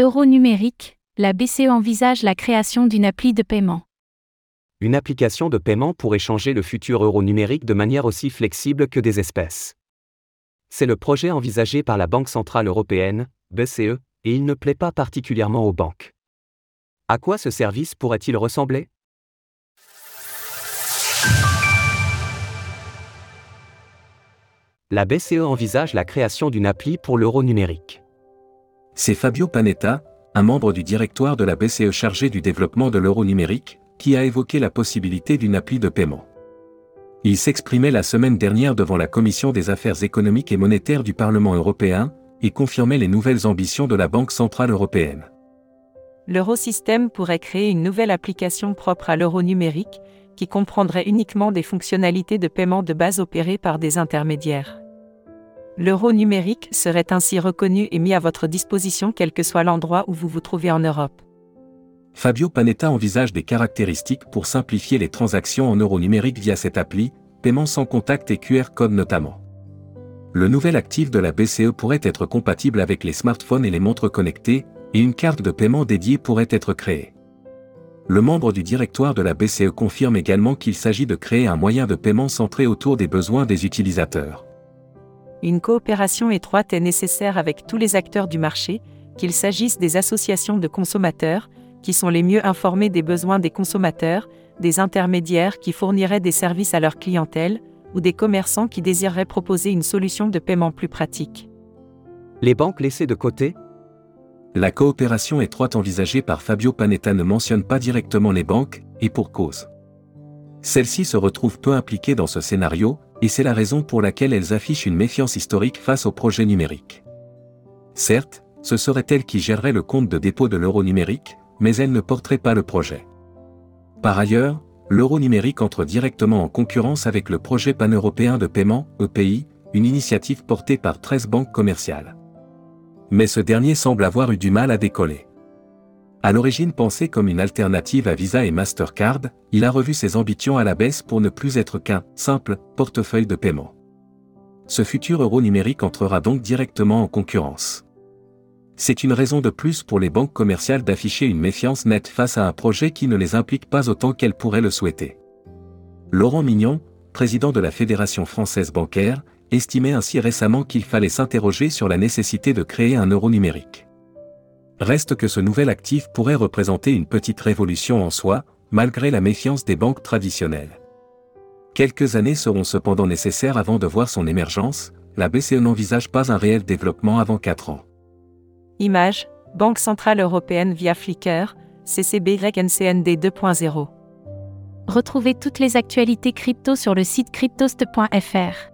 Euro numérique, la BCE envisage la création d'une appli de paiement. Une application de paiement pour échanger le futur euro numérique de manière aussi flexible que des espèces. C'est le projet envisagé par la Banque Centrale Européenne, BCE, et il ne plaît pas particulièrement aux banques. À quoi ce service pourrait-il ressembler? La BCE envisage la création d'une appli pour l'euro numérique. C'est Fabio Panetta, un membre du directoire de la BCE chargé du développement de l'euro numérique, qui a évoqué la possibilité d'une appli de paiement. Il s'exprimait la semaine dernière devant la Commission des affaires économiques et monétaires du Parlement européen, et confirmait les nouvelles ambitions de la Banque centrale européenne. L'eurosystème pourrait créer une nouvelle application propre à l'euro numérique, qui comprendrait uniquement des fonctionnalités de paiement de base opérées par des intermédiaires. L'euro numérique serait ainsi reconnu et mis à votre disposition quel que soit l'endroit où vous vous trouvez en Europe. Fabio Panetta envisage des caractéristiques pour simplifier les transactions en euros numériques via cette appli, paiement sans contact et QR code notamment. Le nouvel actif de la BCE pourrait être compatible avec les smartphones et les montres connectées, et une carte de paiement dédiée pourrait être créée. Le membre du directoire de la BCE confirme également qu'il s'agit de créer un moyen de paiement centré autour des besoins des utilisateurs. Une coopération étroite est nécessaire avec tous les acteurs du marché, qu'il s'agisse des associations de consommateurs, qui sont les mieux informés des besoins des consommateurs, des intermédiaires qui fourniraient des services à leur clientèle, ou des commerçants qui désireraient proposer une solution de paiement plus pratique. Les banques laissées de côté? La coopération étroite envisagée par Fabio Panetta ne mentionne pas directement les banques, et pour cause. Celles-ci se retrouvent peu impliquées dans ce scénario, et c'est la raison pour laquelle elles affichent une méfiance historique face au projet numérique. Certes, ce serait elles qui géreraient le compte de dépôt de l'euro numérique, mais elles ne porteraient pas le projet. Par ailleurs, l'euro numérique entre directement en concurrence avec le projet pan-européen de paiement, EPI, une initiative portée par 13 banques commerciales. Mais ce dernier semble avoir eu du mal à décoller. À l'origine pensé comme une alternative à Visa et Mastercard, il a revu ses ambitions à la baisse pour ne plus être qu'un simple portefeuille de paiement. Ce futur euro numérique entrera donc directement en concurrence. C'est une raison de plus pour les banques commerciales d'afficher une méfiance nette face à un projet qui ne les implique pas autant qu'elles pourraient le souhaiter. Laurent Mignon, président de la Fédération française bancaire, estimait ainsi récemment qu'il fallait s'interroger sur la nécessité de créer un euro numérique. Reste que ce nouvel actif pourrait représenter une petite révolution en soi, malgré la méfiance des banques traditionnelles. Quelques années seront cependant nécessaires avant de voir son émergence, la BCE n'envisage pas un réel développement avant 4 ans. Image, Banque Centrale Européenne via Flickr, CCBYNCND 2.0. Retrouvez toutes les actualités crypto sur le site cryptost.fr.